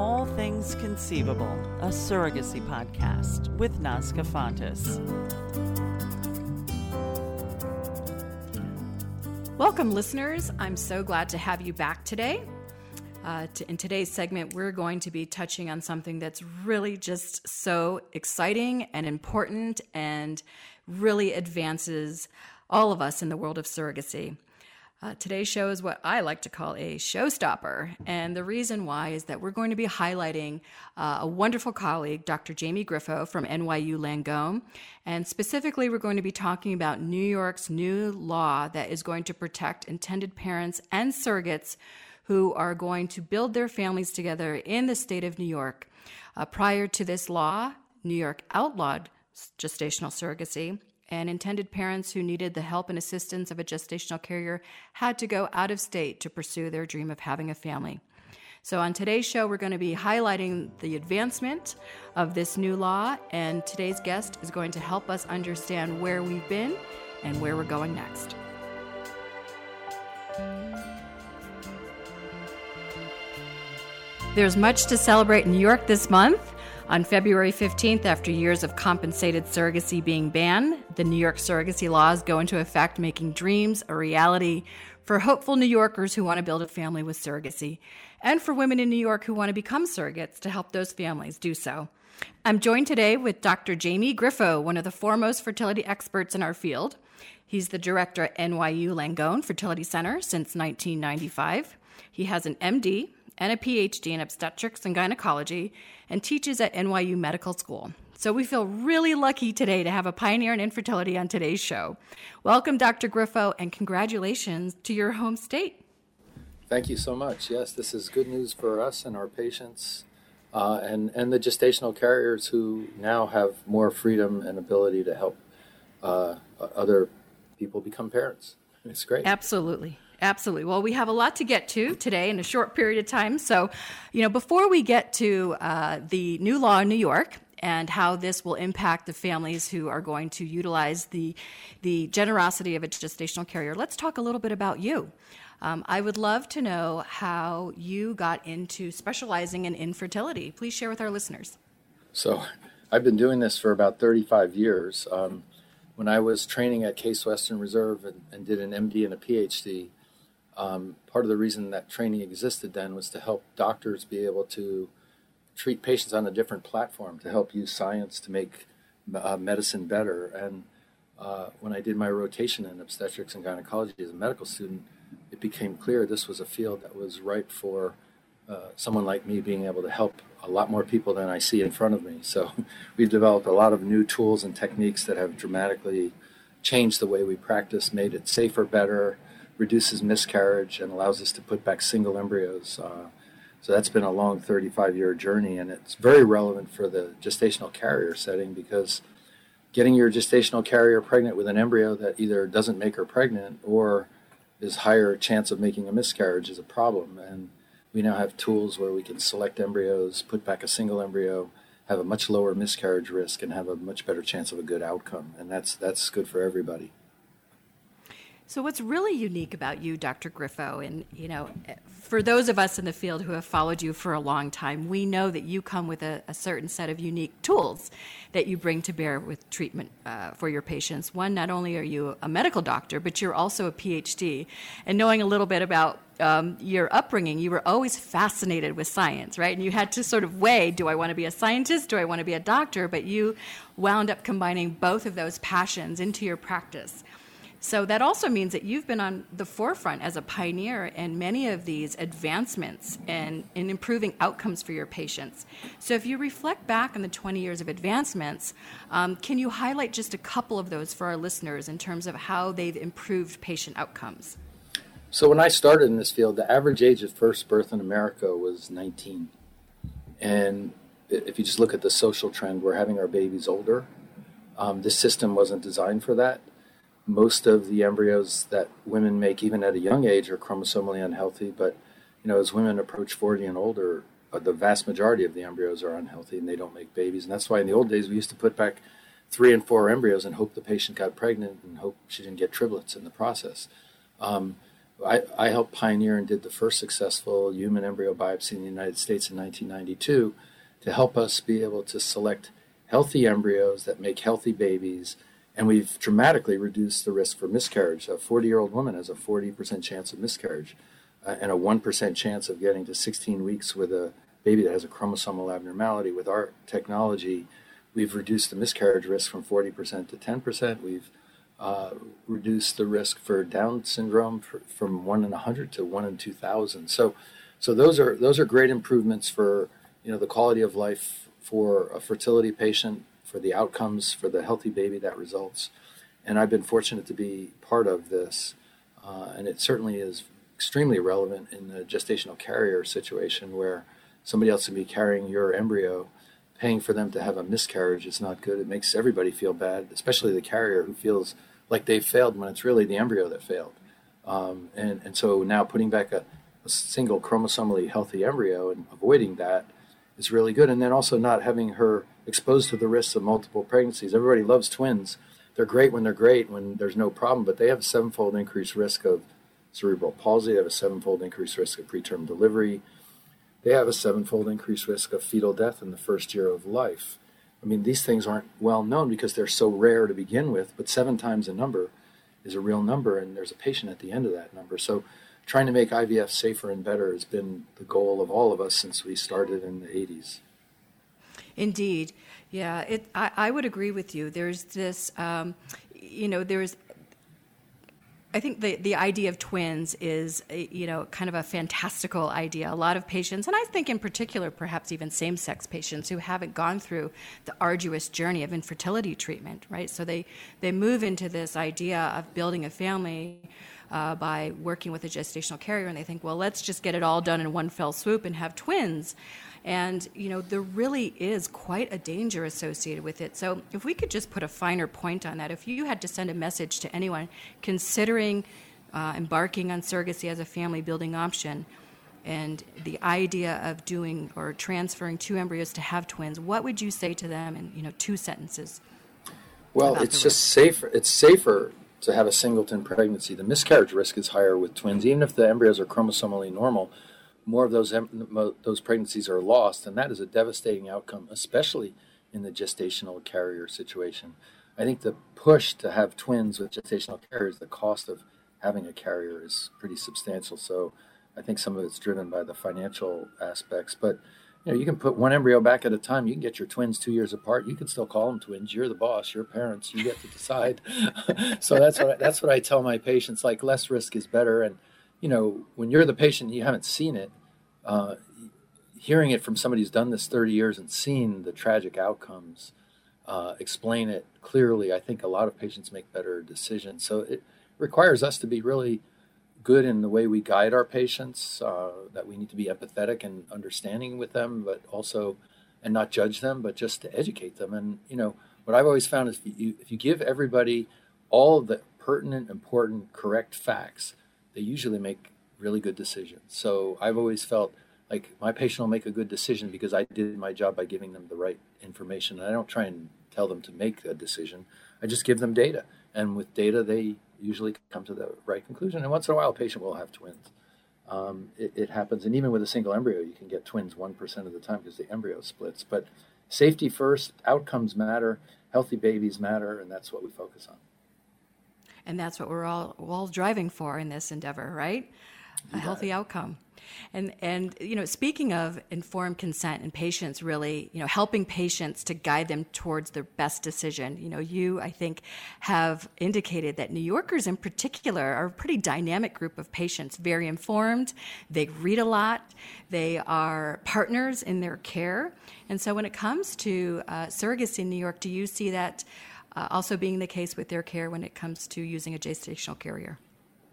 All Things Conceivable, a surrogacy podcast with Nazca Fontes. Welcome, listeners. I'm so glad to have you back today. Uh, to, in today's segment, we're going to be touching on something that's really just so exciting and important and really advances all of us in the world of surrogacy. Uh, today's show is what I like to call a showstopper. And the reason why is that we're going to be highlighting uh, a wonderful colleague, Dr. Jamie Grifo from NYU Langone. And specifically, we're going to be talking about New York's new law that is going to protect intended parents and surrogates who are going to build their families together in the state of New York. Uh, prior to this law, New York outlawed gestational surrogacy and intended parents who needed the help and assistance of a gestational carrier had to go out of state to pursue their dream of having a family. So, on today's show, we're going to be highlighting the advancement of this new law, and today's guest is going to help us understand where we've been and where we're going next. There's much to celebrate in New York this month. On February 15th, after years of compensated surrogacy being banned, the New York surrogacy laws go into effect, making dreams a reality for hopeful New Yorkers who want to build a family with surrogacy, and for women in New York who want to become surrogates to help those families do so. I'm joined today with Dr. Jamie Grifo, one of the foremost fertility experts in our field. He's the director at NYU Langone Fertility Center since 1995. He has an MD and a PhD in obstetrics and gynecology and teaches at NYU Medical School. So we feel really lucky today to have a pioneer in infertility on today's show. Welcome, Dr. Grifo, and congratulations to your home state. Thank you so much. Yes, this is good news for us and our patients uh, and, and the gestational carriers who now have more freedom and ability to help uh, other people become parents. It's great. Absolutely. Absolutely. Well, we have a lot to get to today in a short period of time. So, you know, before we get to uh, the new law in New York and how this will impact the families who are going to utilize the the generosity of a gestational carrier, let's talk a little bit about you. Um, I would love to know how you got into specializing in infertility. Please share with our listeners. So, I've been doing this for about 35 years. Um, when I was training at Case Western Reserve and, and, did an MD and a PhD, um, part of the reason that training existed then was to help doctors be able to treat patients on a different platform, to help use science to make uh, medicine better. And uh, when I did my rotation in obstetrics and gynecology as a medical student, it became clear this was a field that was ripe for uh, someone like me being able to help a lot more people than I see in front of me. So we've developed a lot of new tools and techniques that have dramatically changed the way we practice, made it safer, better, reduces miscarriage and allows us to put back single embryos. Uh, so that's been a long 35 year journey, and it's very relevant for the gestational carrier setting because getting your gestational carrier pregnant with an embryo that either doesn't make her pregnant or is higher chance of making a miscarriage is a problem. And we now have tools where we can select embryos, put back a single embryo, have a much lower miscarriage risk, and have a much better chance of a good outcome. And that's that's good for everybody. So, what's really unique about you, Dr. Grifo, and you know, for those of us in the field who have followed you for a long time, we know that you come with a, a certain set of unique tools that you bring to bear with treatment uh, for your patients. One, not only are you a medical doctor, but you're also a PhD. And knowing a little bit about um, your upbringing, you were always fascinated with science, right? And you had to sort of weigh do I want to be a scientist? Do I want to be a doctor? But you wound up combining both of those passions into your practice. So that also means that you've been on the forefront as a pioneer in many of these advancements and in improving outcomes for your patients. So if you reflect back on the 20 years of advancements, um, can you highlight just a couple of those for our listeners in terms of how they've improved patient outcomes? So when I started in this field, the average age of first birth in America was 19. And if you just look at the social trend, we're having our babies older. Um, this system wasn't designed for that most of the embryos that women make, even at a young age, are chromosomally unhealthy. But you know, as women approach 40 and older, uh, the vast majority of the embryos are unhealthy and they don't make babies. And that's why in the old days we used to put back three and four embryos and hope the patient got pregnant and hope she didn't get triplets in the process. Um, I, I helped pioneer and did the first successful human embryo biopsy in the United States in 1992 to help us be able to select healthy embryos that make healthy babies. And we've dramatically reduced the risk for miscarriage. A 40 year old woman has a 40% chance of miscarriage uh, and a 1% chance of getting to 16 weeks with a baby that has a chromosomal abnormality. With our technology, we've reduced the miscarriage risk from 40% to 10%. We've uh, reduced the risk for Down syndrome for, from one in 100 to one in 2,000. So, so those are those are great improvements for you know the quality of life for a fertility patient, for the outcomes for the healthy baby that results. And I've been fortunate to be part of this, uh, and it certainly is extremely relevant in the gestational carrier situation where somebody else can be carrying your embryo. Paying for them to have a miscarriage is not good. It makes everybody feel bad, especially the carrier who feels like they failed when it's really the embryo that failed. Um, and, and so now putting back a, a, single chromosomally healthy embryo and avoiding that is really good. And then also not having her exposed to the risks of multiple pregnancies. Everybody loves twins. They're great when they're great, when there's no problem, but they have a sevenfold increased risk of cerebral palsy. They have a sevenfold increased risk of preterm delivery. They have a sevenfold increased risk of fetal death in the first year of life. I mean, these things aren't well known because they're so rare to begin with, but seven times a number is a real number, and there's a patient at the end of that number. So, trying to make IVF safer and better has been the goal of all of us since we started in the 80s. Indeed. Yeah, it, I, I would agree with you. There's this, um, you know, there's I think the, the idea of twins is, you know, kind of a fantastical idea. A lot of patients, and I think in particular, perhaps even same sex patients who haven't gone through the arduous journey of infertility treatment, right? So they, they move into this idea of building a family uh, by working with a gestational carrier, and they think, well, let's just get it all done in one fell swoop and have twins. And, you know, there really is quite a danger associated with it. So, if we could just put a finer point on that, if you had to send a message to anyone considering uh, embarking on surrogacy as a family building option, and the idea of doing or transferring two embryos to have twins, what would you say to them in you know two sentences? Well, it's just safer. It's safer to have a singleton pregnancy. The miscarriage risk is higher with twins, even if the embryos are chromosomally normal more of those those pregnancies are lost, and that is a devastating outcome, especially in the gestational carrier situation. I think the push to have twins with gestational carriers, the cost of having a carrier is pretty substantial. So I think some of it's driven by the financial aspects, but you know, you can put one embryo back at a time. You can get your twins two years apart. You can still call them twins. You're the boss. You're parents. You get to decide. so that's what I, that's what I tell my patients. Like less risk is better. And you know, when you're the patient, you haven't seen it. Uh, hearing it from somebody who's done this 30 years and seen the tragic outcomes, uh, explain it clearly, I think a lot of patients make better decisions. So it requires us to be really good in the way we guide our patients, uh, that we need to be empathetic and understanding with them, but also, and not judge them, but just to educate them. And, you know, what I've always found is if you, if you give everybody all the pertinent, important, correct facts, they usually make really good decisions. So I've always felt like my patient will make a good decision because I did my job by giving them the right information. And I don't try and tell them to make a decision. I just give them data. And with data, they usually come to the right conclusion. And once in a while, a patient will have twins. Um, it, it, happens. And even with a single embryo, you can get twins 1% of the time because the embryo splits. But safety first, outcomes matter, healthy babies matter, and that's what we focus on. And that's what we're all, all driving for in this endeavor, right? a healthy outcome. And and you know, speaking of informed consent and patients really, you know, helping patients to guide them towards their best decision. You know, you I think have indicated that New Yorkers in particular are a pretty dynamic group of patients, very informed, they read a lot, they are partners in their care. And so when it comes to uh, surrogacy in New York, do you see that uh, also being the case with their care when it comes to using a gestational carrier?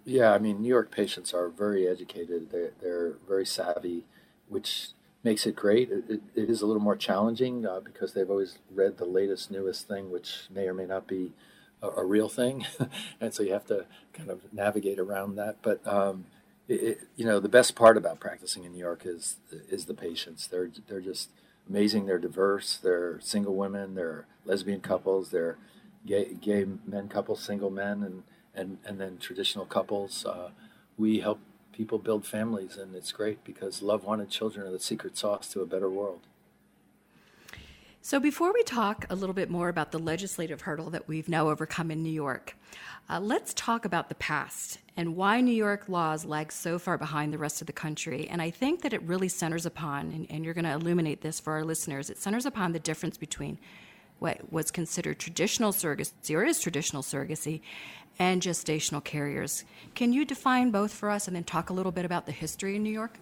Yeah, I mean, New York patients are very educated. They're, they're very savvy, which makes it great. It, it, is a little more challenging uh, because they've always read the latest, newest thing, which may or may not be a, a real thing, and so you have to kind of navigate around that. But um, it, you know, the best part about practicing in New York is is the patients. They're they're just amazing. They're diverse. They're single women. They're lesbian couples. They're gay, gay men couples, single men, and and, and then traditional couples. Uh, we help people build families, and it's great because love wanted children are the secret sauce to a better world. So, before we talk a little bit more about the legislative hurdle that we've now overcome in New York, uh, let's talk about the past and why New York laws lag so far behind the rest of the country. And I think that it really centers upon, and, and you're going to illuminate this for our listeners, it centers upon the difference between what was considered traditional surrogacy or is traditional surrogacy and gestational carriers. Can you define both for us and then talk a little bit about the history in New York?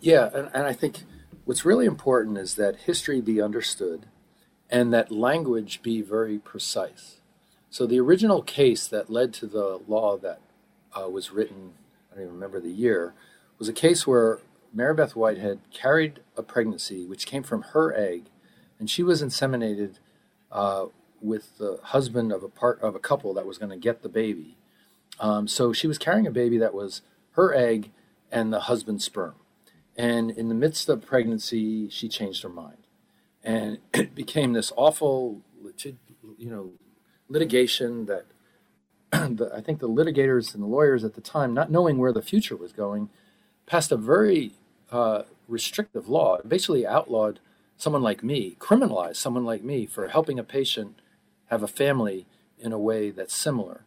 Yeah, and, and I think what's really important is that history be understood and that language be very precise. So the original case that led to the law that uh, was written, I don't even remember the year, was a case where Mary Beth Whitehead carried a pregnancy which came from her egg, and she was inseminated uh, with the husband of a part of a couple that was going to get the baby. Um, so she was carrying a baby that was her egg and the husband's sperm. And in the midst of pregnancy, she changed her mind, and it became this awful, you know, litigation that the, I think the litigators and the lawyers at the time, not knowing where the future was going, passed a very uh, restrictive law. It basically outlawed someone like me, criminalized someone like me for helping a patient have a family in a way that's similar.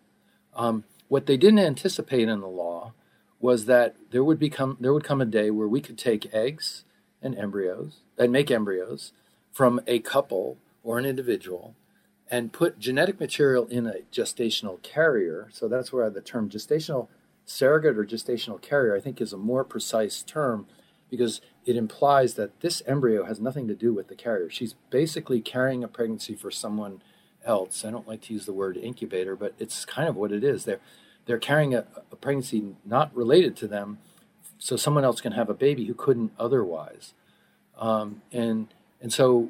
Um, what they didn't anticipate in the law was that there would become there would come a day where we could take eggs and embryos and make embryos from a couple or an individual and put genetic material in a gestational carrier. So that's where the term gestational surrogate or gestational carrier I think is a more precise term because it implies that this embryo has nothing to do with the carrier. She's basically carrying a pregnancy for someone else. I don't like to use the word incubator, but it's kind of what it is. They're they're carrying a, a pregnancy not related to them, so someone else can have a baby who couldn't otherwise. Um, and and so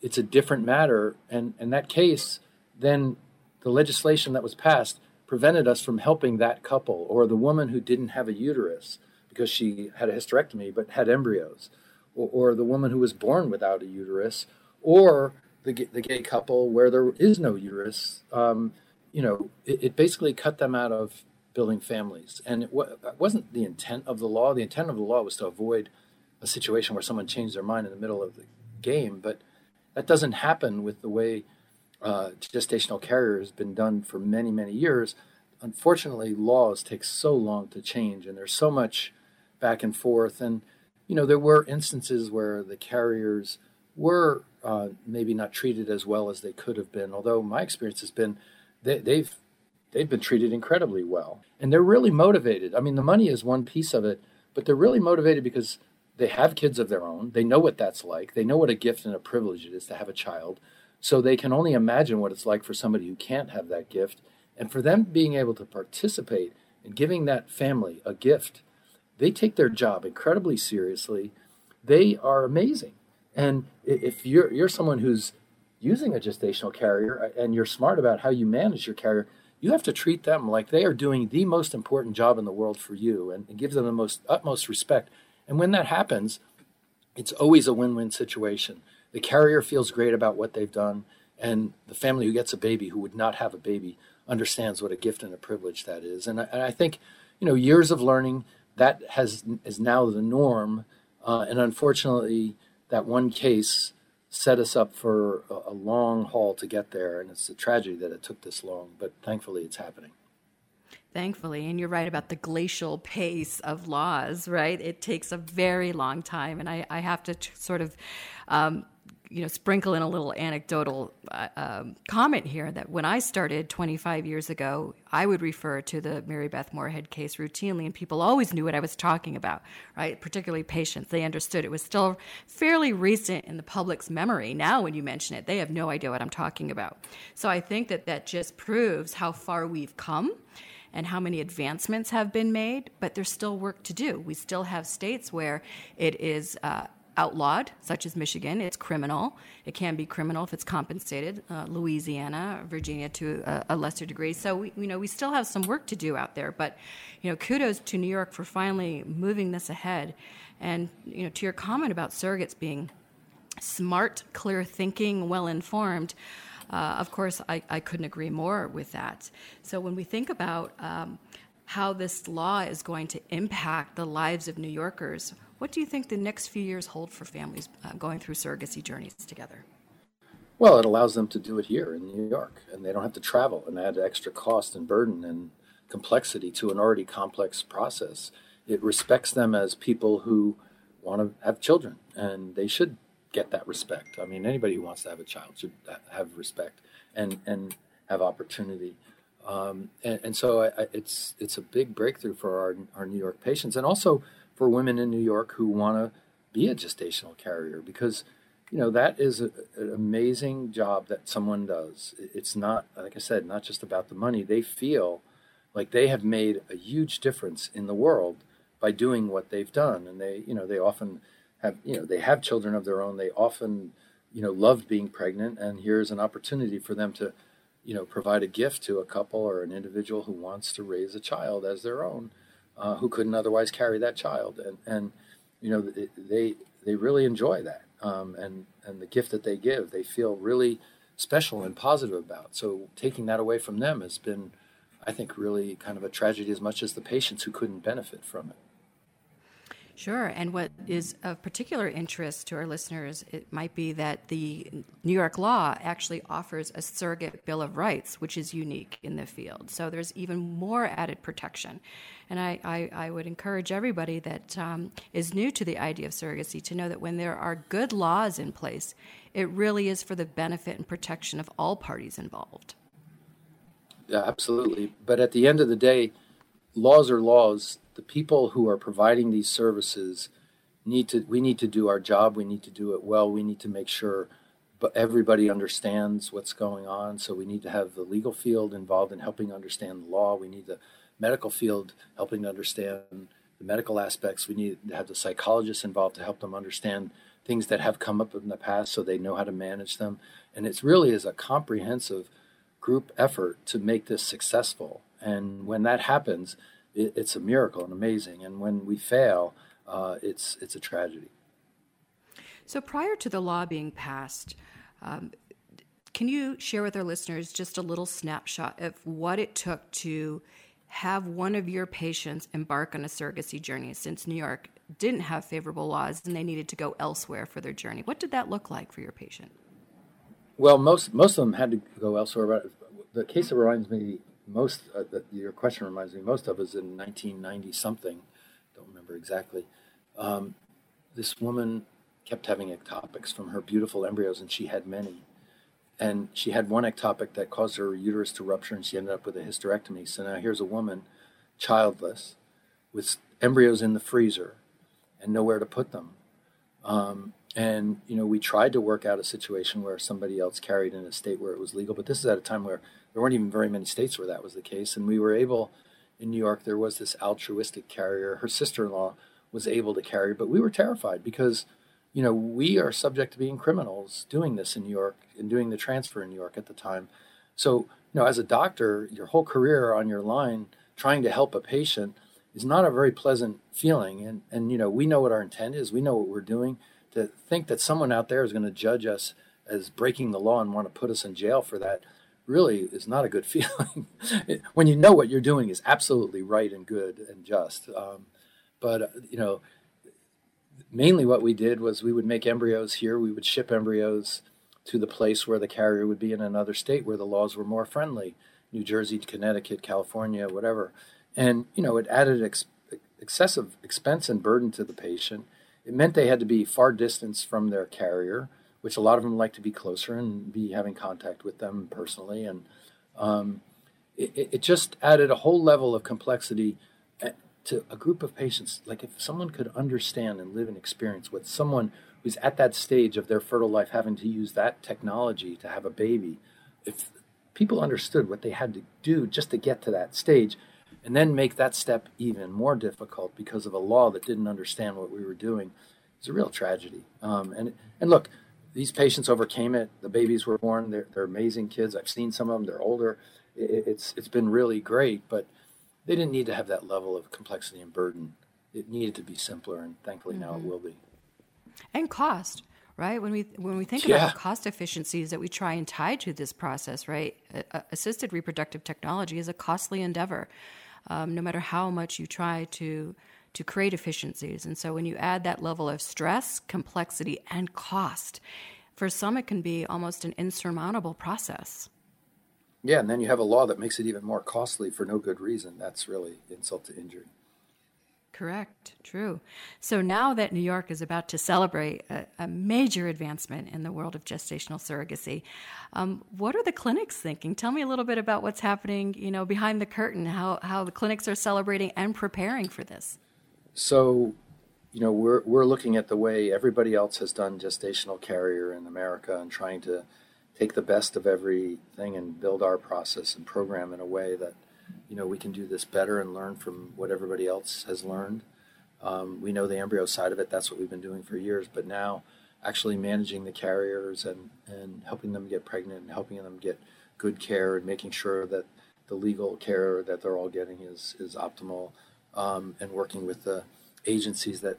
it's a different matter. And in that case, then the legislation that was passed prevented us from helping that couple or the woman who didn't have a uterus because she had a hysterectomy but had embryos, or, or the woman who was born without a uterus, or the, the gay couple where there is no uterus, um, you know, it, it, basically cut them out of building families. And it, w- it wasn't the intent of the law. The intent of the law was to avoid a situation where someone changed their mind in the middle of the game. But that doesn't happen with the way uh, gestational carrier has been done for many, many years. Unfortunately, laws take so long to change, and there's so much back and forth. And, you know, there were instances where the carriers were uh, maybe not treated as well as they could have been. Although my experience has been they, they've they've been treated incredibly well, and they're really motivated. I mean, the money is one piece of it, but they're really motivated because they have kids of their own. They know what that's like. They know what a gift and a privilege it is to have a child. So they can only imagine what it's like for somebody who can't have that gift. And for them being able to participate in giving that family a gift, they take their job incredibly seriously. They are amazing. And if you're you're someone who's using a gestational carrier uh, and you're smart about how you manage your carrier, you have to treat them like they are doing the most important job in the world for you and, and give them the most utmost respect. And when that happens, it's always a win-win situation. The carrier feels great about what they've done, and the family who gets a baby who would not have a baby understands what a gift and a privilege that is. And I, and I think, you know, years of learning that has is now the norm, uh, and unfortunately, that one case set us up for a, a long haul to get there, and it's a tragedy that it took this long. But thankfully, it's happening. Thankfully, and you're right about the glacial pace of laws, right? It takes a very long time, and I, I have to t- sort of um, you know, sprinkle in a little anecdotal uh, um, comment here that when I started 25 years ago, I would refer to the Mary Beth Morehead case routinely, and people always knew what I was talking about, right? Particularly patients. They understood it was still fairly recent in the public's memory. Now, when you mention it, they have no idea what I'm talking about. So I think that that just proves how far we've come and how many advancements have been made, but there's still work to do. We still have states where it is. Uh, outlawed, such as Michigan. It's criminal. It can be criminal if it's compensated. Uh, Louisiana, Virginia to a, a, lesser degree. So we, you know, we still have some work to do out there. But you know, kudos to New York for finally moving this ahead. And you know, to your comment about surrogates being smart, clear thinking, well informed. Uh, of course, I, I, couldn't agree more with that. So when we think about um, how this law is going to impact the lives of New Yorkers, what do you think the next few years hold for families uh, going through surrogacy journeys together? Well, it allows them to do it here in New York, and they don't have to travel and add extra cost and burden and complexity to an already complex process. It respects them as people who want to have children, and they should get that respect. I mean, anybody who wants to have a child should have respect and and have opportunity. Um, and, and, so I, I, it's it's a big breakthrough for our our New York patients, and also for women in New York who want to be a gestational carrier because you know that is a, an amazing job that someone does. It's not like I said, not just about the money. They feel like they have made a huge difference in the world by doing what they've done, and they you know they often have you know they have children of their own. They often you know loved being pregnant, and here's an opportunity for them to you know provide a gift to a couple or an individual who wants to raise a child as their own, uh, who couldn't otherwise carry that child, and and you know they they really enjoy that, um, and and the gift that they give, they feel really special and positive about. So taking that away from them has been, I think, really kind of a tragedy as much as the patients who couldn't benefit from it. Sure. And what is of particular interest to our listeners, it might be that the New York law actually offers a surrogate Bill of Rights, which is unique in the field. So there's even more added protection. And I, I, I would encourage everybody that um, is new to the idea of surrogacy to know that when there are good laws in place, it really is for the benefit and protection of all parties involved. Yeah, absolutely. But at the end of the day, laws are laws. The people who are providing these services need to we need to do our job. We need to do it well. We need to make sure but everybody understands what's going on. So we need to have the legal field involved in helping understand the law. We need the medical field helping to understand the medical aspects. We need to have the psychologists involved to help them understand things that have come up in the past so they know how to manage them. And it's really is a comprehensive group effort to make this successful and when that happens it, it's a miracle and amazing. And when we fail, uh, it's it's a tragedy. So prior to the law being passed, um, can you share with our listeners just a little snapshot of what it took to have one of your patients embark on a surrogacy journey since New York didn't have favorable laws and they needed to go elsewhere for their journey? What did that look like for your patient? Well, most most of them had to go elsewhere. But the case that reminds me most uh, that your question reminds me most of is in 1990 something don't remember exactly um, this woman kept having ectopics from her beautiful embryos and she had many. And she had one ectopic that caused her uterus to rupture and she ended up with a hysterectomy. So now here's a woman childless with embryos in the freezer and nowhere to put them. Um, and you know we tried to work out a situation where somebody else carried in a state where it was legal but this is at a time where there weren't even very many states where that was the case. And we were able, in New York, there was this altruistic carrier. Her sister in law was able to carry, but we were terrified because, you know, we are subject to being criminals doing this in New York and doing the transfer in New York at the time. So, you know, as a doctor, your whole career on your line trying to help a patient is not a very pleasant feeling. And, and you know, we know what our intent is, we know what we're doing. To think that someone out there is going to judge us as breaking the law and want to put us in jail for that really is not a good feeling when you know what you're doing is absolutely right and good and just. Um, but you know, mainly what we did was we would make embryos here. We would ship embryos to the place where the carrier would be in another state where the laws were more friendly, New Jersey, Connecticut, California, whatever. And you know, it added ex- excessive expense and burden to the patient. It meant they had to be far distance from their carrier which a lot of them like to be closer and be having contact with them personally. And um, it, it, just added a whole level of complexity eh, to a group of patients. Like if someone could understand and live and experience what someone who's at that stage of their fertile life having to use that technology to have a baby, if people understood what they had to do just to get to that stage, and then make that step even more difficult because of a law that didn't understand what we were doing, it's a real tragedy. Um, and and look, these patients overcame it. The babies were born. They're, they're amazing kids. I've seen some of them. They're older. It, it's it's been really great, but they didn't need to have that level of complexity and burden. It needed to be simpler, and thankfully mm-hmm. now it mm-hmm. will be. And cost, right? When we when we think yeah. about the cost efficiencies that we try and tie to this process, right? assisted reproductive technology is a costly endeavor. um, no matter how much you try to to create efficiencies. And so when you add that level of stress, complexity, and cost, for some it can be almost an insurmountable process. Yeah, and then you have a law that makes it even more costly for no good reason. That's really insult to injury. Correct, true. So now that New York is about to celebrate a, a major advancement in the world of gestational surrogacy, um, what are the clinics thinking? Tell me a little bit about what's happening, you know, behind the curtain, how, how the clinics are celebrating and preparing for this. So, you know, we're, we're looking at the way everybody else has done gestational carrier in America and trying to take the best of everything and build our process and program in a way that, you know, we can do this better and learn from what everybody else has learned. Um, we know the embryo side of it, that's what we've been doing for years, but now actually managing the carriers and, and helping them get pregnant and helping them get good care and making sure that the legal care that they're all getting is, is optimal um, and working with the agencies that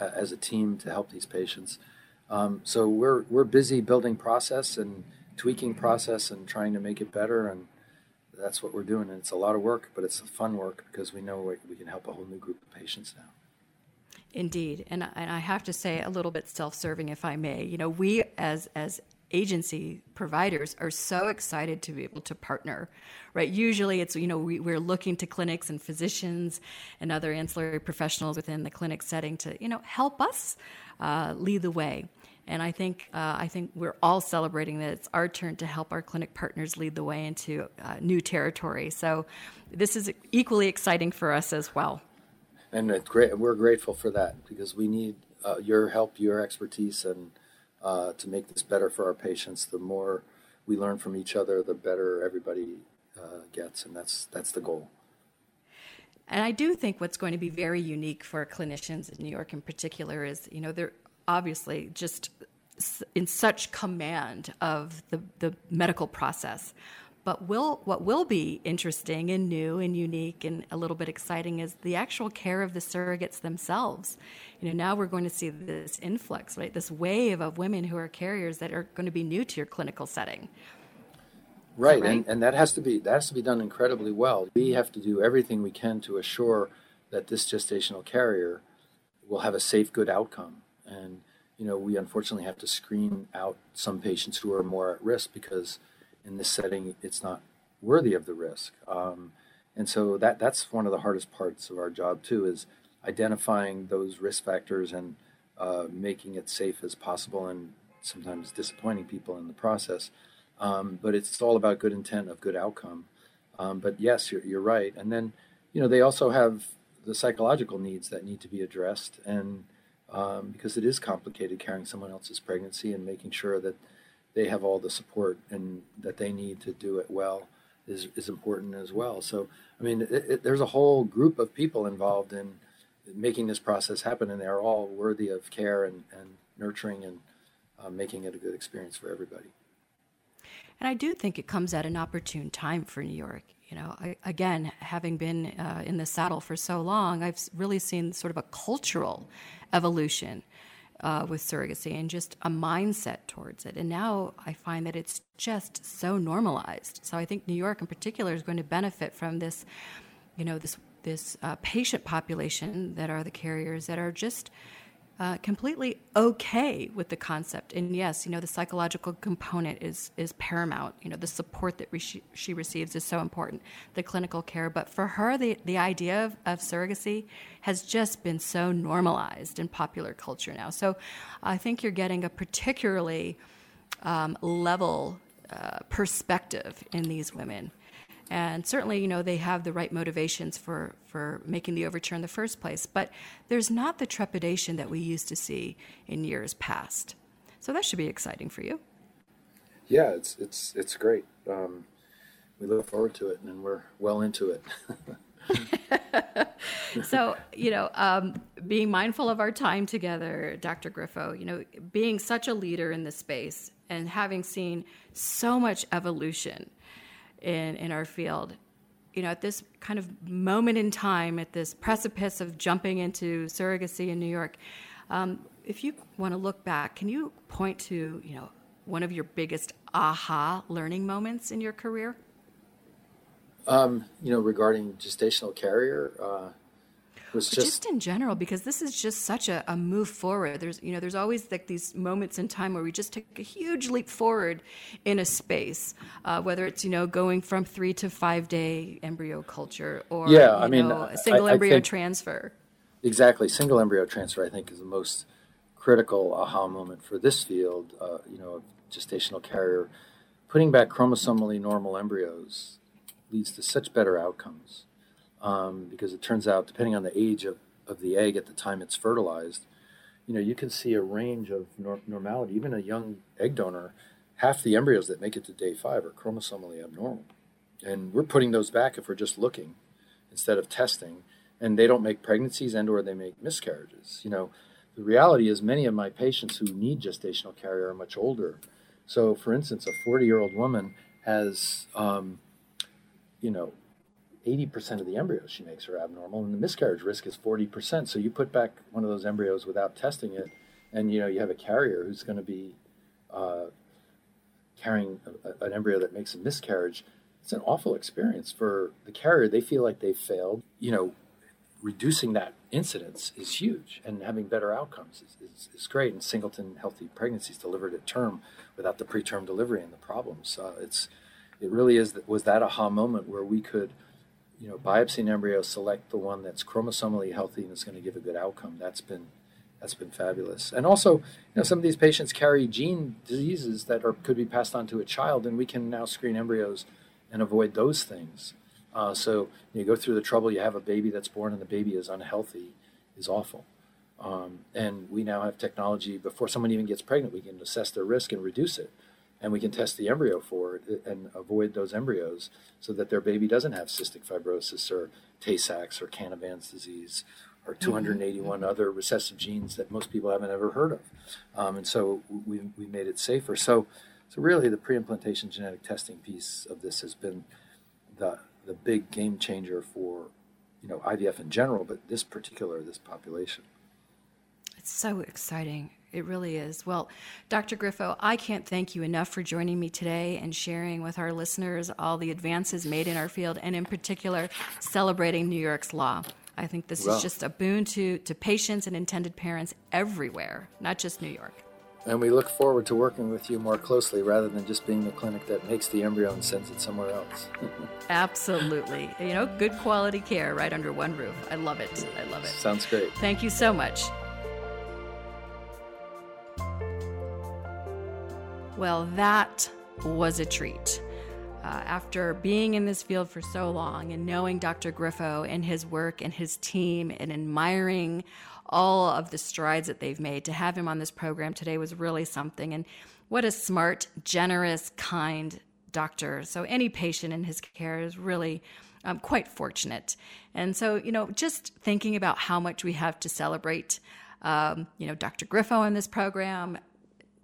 uh, as a team to help these patients. Um, so we're we're busy building process and tweaking process and trying to make it better, and that's what we're doing. And it's a lot of work, but it's fun work because we know we can help a whole new group of patients now. Indeed, and and I have to say a little bit self-serving, if I may. You know, we as as agency providers are so excited to be able to partner right usually it's you know we, are looking to clinics and physicians and other ancillary professionals within the clinic setting to you know help us uh, lead the way and I think uh, I think we're all celebrating that it's our turn to help our clinic partners lead the way into uh, new territory. So this is equally exciting for us as well. And great, we're grateful for that because we need uh, your help, your expertise, and uh, to make this better for our patients. The more we learn from each other, the better everybody uh, gets, and that's that's the goal. And I do think what's going to be very unique for clinicians in New York, in particular, is you know they're obviously just in such command of the, the medical process. But will, what will be interesting and new and unique and a little bit exciting is the actual care of the surrogates themselves. You know, now we're going to see this influx, right? This wave of women who are carriers that are going to be new to your clinical setting. Right, right? And, and that has to be that has to be done incredibly well. We have to do everything we can to assure that this gestational carrier will have a safe, good outcome. And you know, we unfortunately have to screen out some patients who are more at risk because in this setting, it's not worthy of the risk. Um, and so that that's one of the hardest parts of our job too is identifying those risk factors and uh, making it safe as possible and sometimes disappointing people in the process. Um, but it's all about good intent of good outcome. Um, but yes, you're, you're right. And then, you know, they also have the psychological needs that need to be addressed. And um, because it is complicated carrying someone else's pregnancy and making sure that they have all the support and that they need to do it well is, is important as well. So, I mean, it, it, there's a whole group of people involved in making this process happen, and they're all worthy of care and, and nurturing and uh, making it a good experience for everybody. And I do think it comes at an opportune time for New York. You know, I, again, having been uh, in the saddle for so long, I've really seen sort of a cultural evolution uh, with surrogacy and just a mindset towards it. And now I find that it's just so normalized. So I think New York, in particular, is going to benefit from this. You know, this this uh, patient population that are the carriers that are just uh, completely okay with the concept. And yes, you know, the psychological component is is paramount. You know, the support that re- she, she receives is so important, the clinical care. But for her, the, the idea of, of surrogacy has just been so normalized in popular culture now. So I think you're getting a particularly um, level uh, perspective in these women and certainly you know they have the right motivations for for making the overture in the first place. But there's not the trepidation that we used to see in years past. So that should be exciting for you. Yeah it's it's it's great. Um, we look forward to it and we're well into it. So you know um, being mindful of our time together dr grifo you know being such a leader in this space and having seen so much evolution in, in our field. You know, at this kind of moment in time, at this precipice of jumping into surrogacy in New York, um, if you want to look back, can you point to, you know, one of your biggest aha learning moments in your career? Um, you know, regarding gestational carrier, uh, was just, just, in general because this is just such a, a, move forward. There's you know there's always like these moments in time where we just take a huge leap forward in a space uh, whether it's you know going from three to five day embryo culture or yeah i mean know, a single I, embryo I transfer. Exactly. Single embryo transfer i think is the most critical aha moment for this field uh, you know gestational carrier. Putting back chromosomally normal embryos leads to such better outcomes um, because it turns out, depending on the age of, of the egg at the time it's fertilized, you know, you can see a range of nor- normality. Even a young egg donor, half the embryos that make it to day five are chromosomally abnormal. And we're putting those back if we're just looking instead of testing. And they don't make pregnancies and or they make miscarriages. You know, the reality is many of my patients who need gestational carrier are much older. So, for instance, a 40 year old woman has, um, you know, 80% of the embryos she makes are abnormal, and the miscarriage risk is 40%. So you put back one of those embryos without testing it, and you know you have a carrier who's going to be uh, carrying a, an embryo that makes a miscarriage. It's an awful experience for the carrier. They feel like they've failed. You know, reducing that incidence is huge, and having better outcomes is, is, is great. And singleton healthy pregnancies delivered at term without the preterm delivery and the problems. Uh, it's it really is was that aha moment where we could you know, biopsy an embryo, select the one that's chromosomally healthy and is going to give a good outcome. That's been that's been fabulous. And also, you know, some of these patients carry gene diseases that are could be passed on to a child, and we can now screen embryos and avoid those things. Uh, so you go through the trouble. You have a baby that's born, and the baby is unhealthy, is awful. Um, and we now have technology before someone even gets pregnant. We can assess their risk and reduce it and we can test the embryo for it and avoid those embryos so that their baby doesn't have cystic fibrosis or Tay-Sachs or Canavan's disease or mm-hmm. 281 mm-hmm. other recessive genes that most people haven't ever heard of. Um, and so we, we made it safer. So, so really the pre-implantation genetic testing piece of this has been the, the big game changer for, you know, IVF in general, but this particular, this population. It's so exciting. It really is. Well, Dr. Grifo, I can't thank you enough for joining me today and sharing with our listeners all the advances made in our field and, in particular, celebrating New York's law. I think this well, is just a boon to, to patients and intended parents everywhere, not just New York. And we look forward to working with you more closely rather than just being the clinic that makes the embryo and sends it somewhere else. Absolutely. You know, good quality care right under one roof. I love it. I love it. Sounds great. Thank you so much. Well, that was a treat. Uh, after being in this field for so long and knowing Dr. Grifo and his work and his team and admiring all of the strides that they've made, to have him on this program today was really something. And what a smart, generous, kind doctor. So, any patient in his care is really um, quite fortunate. And so, you know, just thinking about how much we have to celebrate. Um, you know, Dr. Grifo on this program,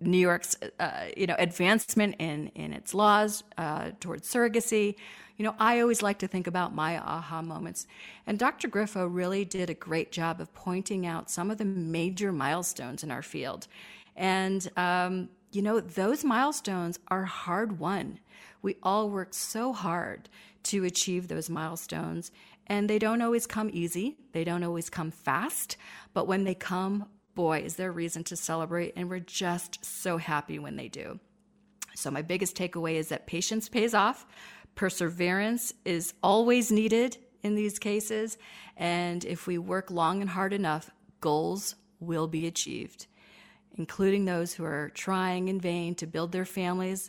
New York's uh, you know advancement in in its laws uh, towards surrogacy. You know, I always like to think about my aha moments, and Dr. Grifo really did a great job of pointing out some of the major milestones in our field, and um, you know those milestones are hard won. We all work so hard to achieve those milestones, and they don't always come easy. They don't always come fast, but when they come, boy, is there reason to celebrate. And we're just so happy when they do. So, my biggest takeaway is that patience pays off, perseverance is always needed in these cases. And if we work long and hard enough, goals will be achieved, including those who are trying in vain to build their families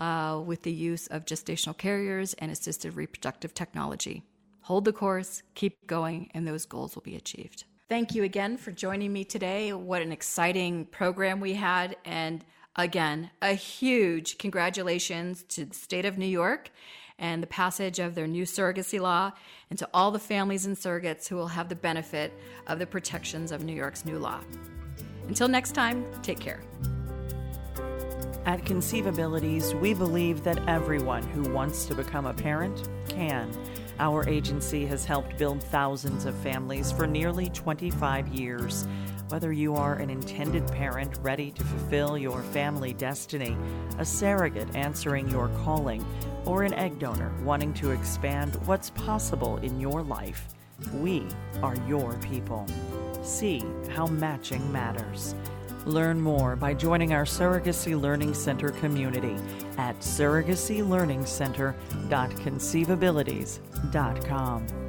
uh, with the use of gestational carriers and assisted reproductive technology. Hold the course, keep going, and those goals will be achieved. Thank you again for joining me today. What an exciting program we had. And again, a huge congratulations to the state of New York and the passage of their new surrogacy law, and to all the families and surrogates who will have the benefit of the protections of New York's new law. Until next time, take care. At Conceivabilities, we believe that everyone who wants to become a parent can. Our agency has helped build thousands of families for nearly 25 years. Whether you are an intended parent ready to fulfill your family destiny, a surrogate answering your calling, or an egg donor wanting to expand what's possible in your life, we are your people. See how matching matters. Learn more by joining our Surrogacy Learning Center community at surrogacylearningcenter.conceiveabilities.com.